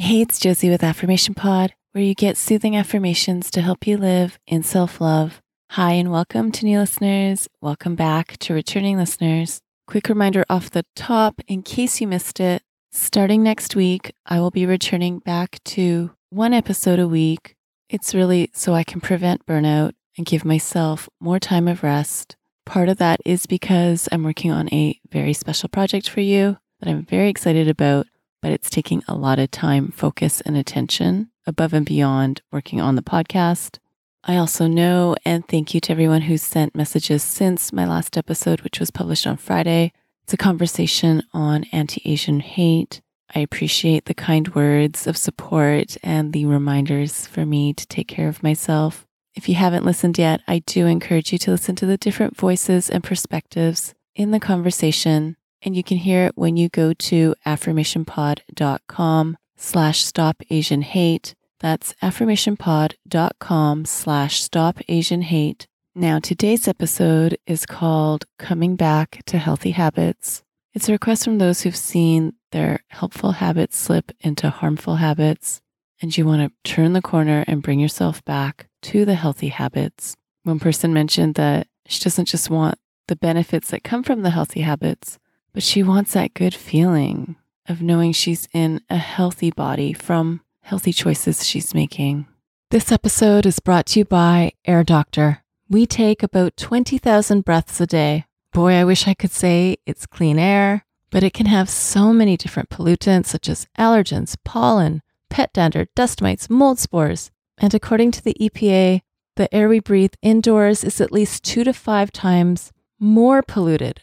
Hey, it's Josie with Affirmation Pod, where you get soothing affirmations to help you live in self love. Hi, and welcome to new listeners. Welcome back to returning listeners. Quick reminder off the top, in case you missed it, starting next week, I will be returning back to one episode a week. It's really so I can prevent burnout and give myself more time of rest. Part of that is because I'm working on a very special project for you that I'm very excited about but it's taking a lot of time, focus, and attention above and beyond working on the podcast. I also know and thank you to everyone who's sent messages since my last episode, which was published on Friday. It's a conversation on anti Asian hate. I appreciate the kind words of support and the reminders for me to take care of myself. If you haven't listened yet, I do encourage you to listen to the different voices and perspectives in the conversation and you can hear it when you go to affirmationpod.com slash stop Asian hate. That's affirmationpod.com slash stop Asian hate. Now, today's episode is called Coming Back to Healthy Habits. It's a request from those who've seen their helpful habits slip into harmful habits, and you want to turn the corner and bring yourself back to the healthy habits. One person mentioned that she doesn't just want the benefits that come from the healthy habits, but she wants that good feeling of knowing she's in a healthy body from healthy choices she's making. This episode is brought to you by Air Doctor. We take about 20,000 breaths a day. Boy, I wish I could say it's clean air, but it can have so many different pollutants such as allergens, pollen, pet dander, dust mites, mold spores. And according to the EPA, the air we breathe indoors is at least two to five times more polluted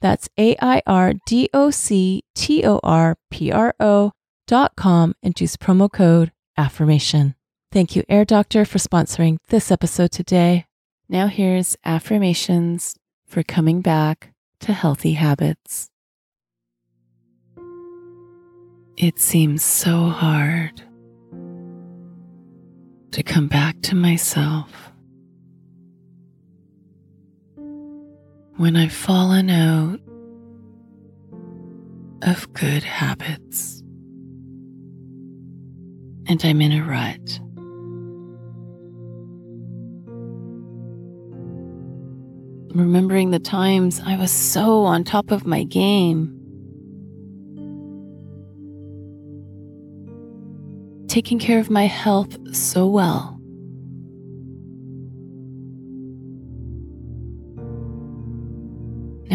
that's A I R D O C T O R P R O dot com and use promo code affirmation. Thank you, Air Doctor, for sponsoring this episode today. Now here's affirmations for coming back to healthy habits. It seems so hard to come back to myself when I've fallen out of good habits and I'm in a rut. Remembering the times I was so on top of my game. Taking care of my health so well.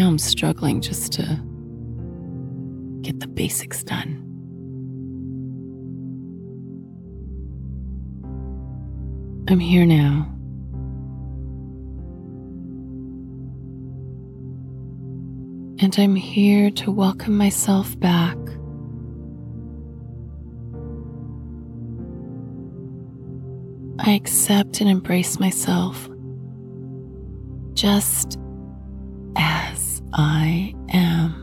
Now I'm struggling just to get the basics done. I'm here now. And I'm here to welcome myself back. I accept and embrace myself just I am.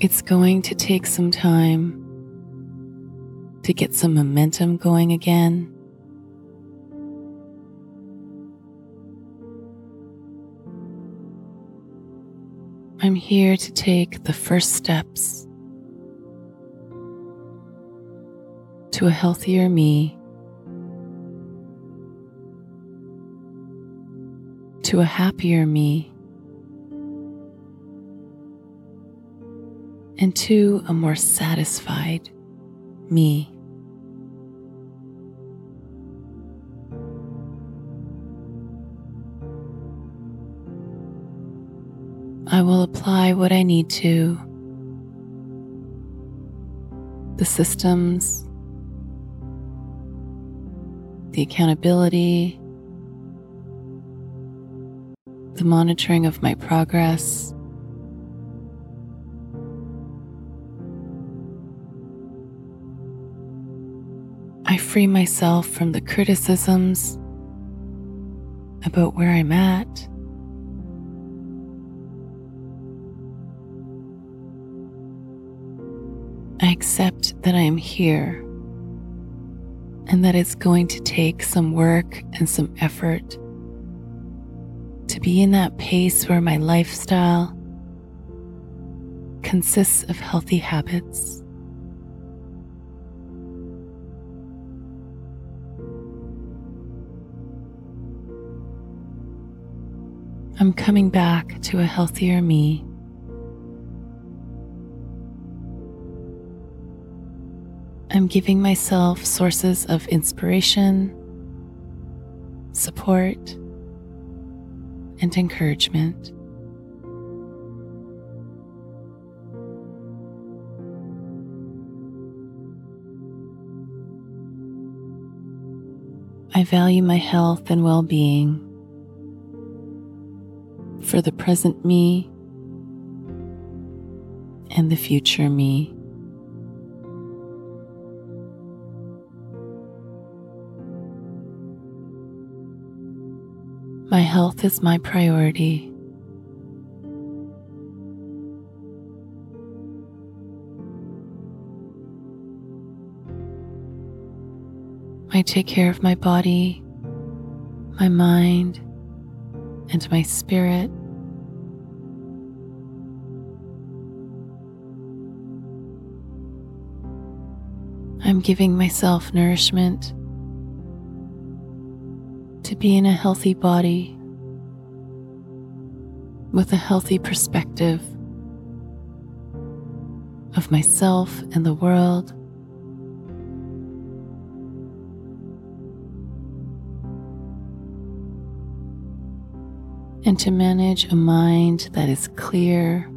It's going to take some time to get some momentum going again. I'm here to take the first steps to a healthier me, to a happier me, and to a more satisfied me. I will apply what I need to. The systems, the accountability, the monitoring of my progress. I free myself from the criticisms about where I'm at. I accept that I am here and that it's going to take some work and some effort to be in that pace where my lifestyle consists of healthy habits. I'm coming back to a healthier me. I'm giving myself sources of inspiration, support, and encouragement. I value my health and well being for the present me and the future me. My health is my priority. I take care of my body, my mind, and my spirit. I'm giving myself nourishment be in a healthy body with a healthy perspective of myself and the world. And to manage a mind that is clear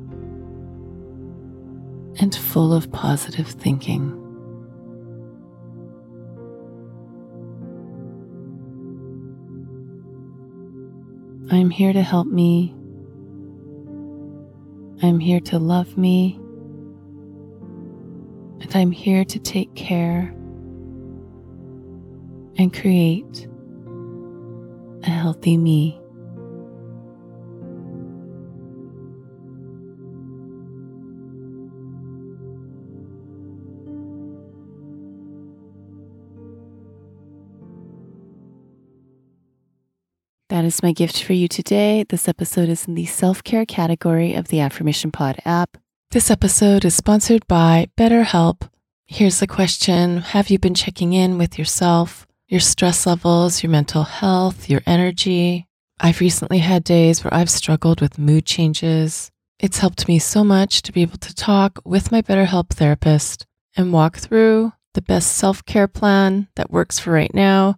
and full of positive thinking. I'm here to help me. I'm here to love me. And I'm here to take care and create a healthy me. That is my gift for you today. This episode is in the self care category of the Affirmation Pod app. This episode is sponsored by BetterHelp. Here's the question Have you been checking in with yourself, your stress levels, your mental health, your energy? I've recently had days where I've struggled with mood changes. It's helped me so much to be able to talk with my BetterHelp therapist and walk through the best self care plan that works for right now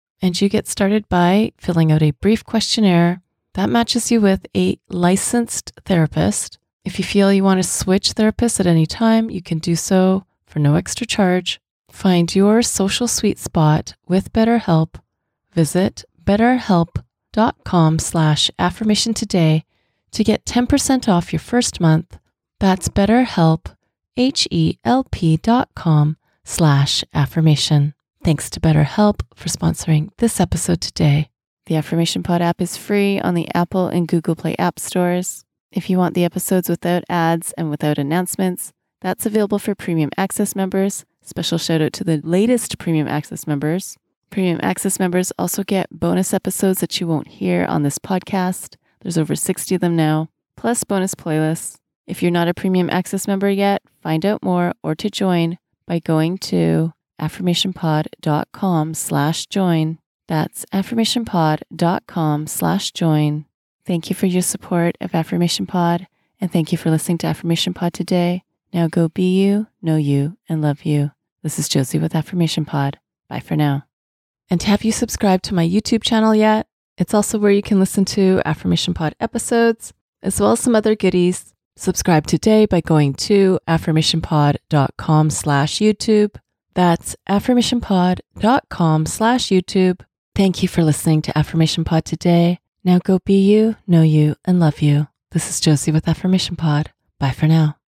and you get started by filling out a brief questionnaire that matches you with a licensed therapist. If you feel you want to switch therapists at any time, you can do so for no extra charge. Find your social sweet spot with BetterHelp. Visit betterhelp.com slash affirmation today to get 10% off your first month. That's betterhelp, H-E-L-P dot com slash affirmation. Thanks to BetterHelp for sponsoring this episode today. The Affirmation Pod app is free on the Apple and Google Play app stores. If you want the episodes without ads and without announcements, that's available for premium access members. Special shout out to the latest premium access members. Premium access members also get bonus episodes that you won't hear on this podcast. There's over 60 of them now, plus bonus playlists. If you're not a premium access member yet, find out more or to join by going to affirmationpod.com slash join. That's affirmationpod.com slash join. Thank you for your support of Affirmation Pod, and thank you for listening to Affirmation Pod today. Now go be you, know you, and love you. This is Josie with Affirmation Pod. Bye for now. And have you subscribed to my YouTube channel yet? It's also where you can listen to Affirmation Pod episodes, as well as some other goodies. Subscribe today by going to affirmationpod.com slash YouTube. That's affirmationpod.com slash YouTube. Thank you for listening to Affirmation Pod today. Now go be you, know you, and love you. This is Josie with Affirmation Pod. Bye for now.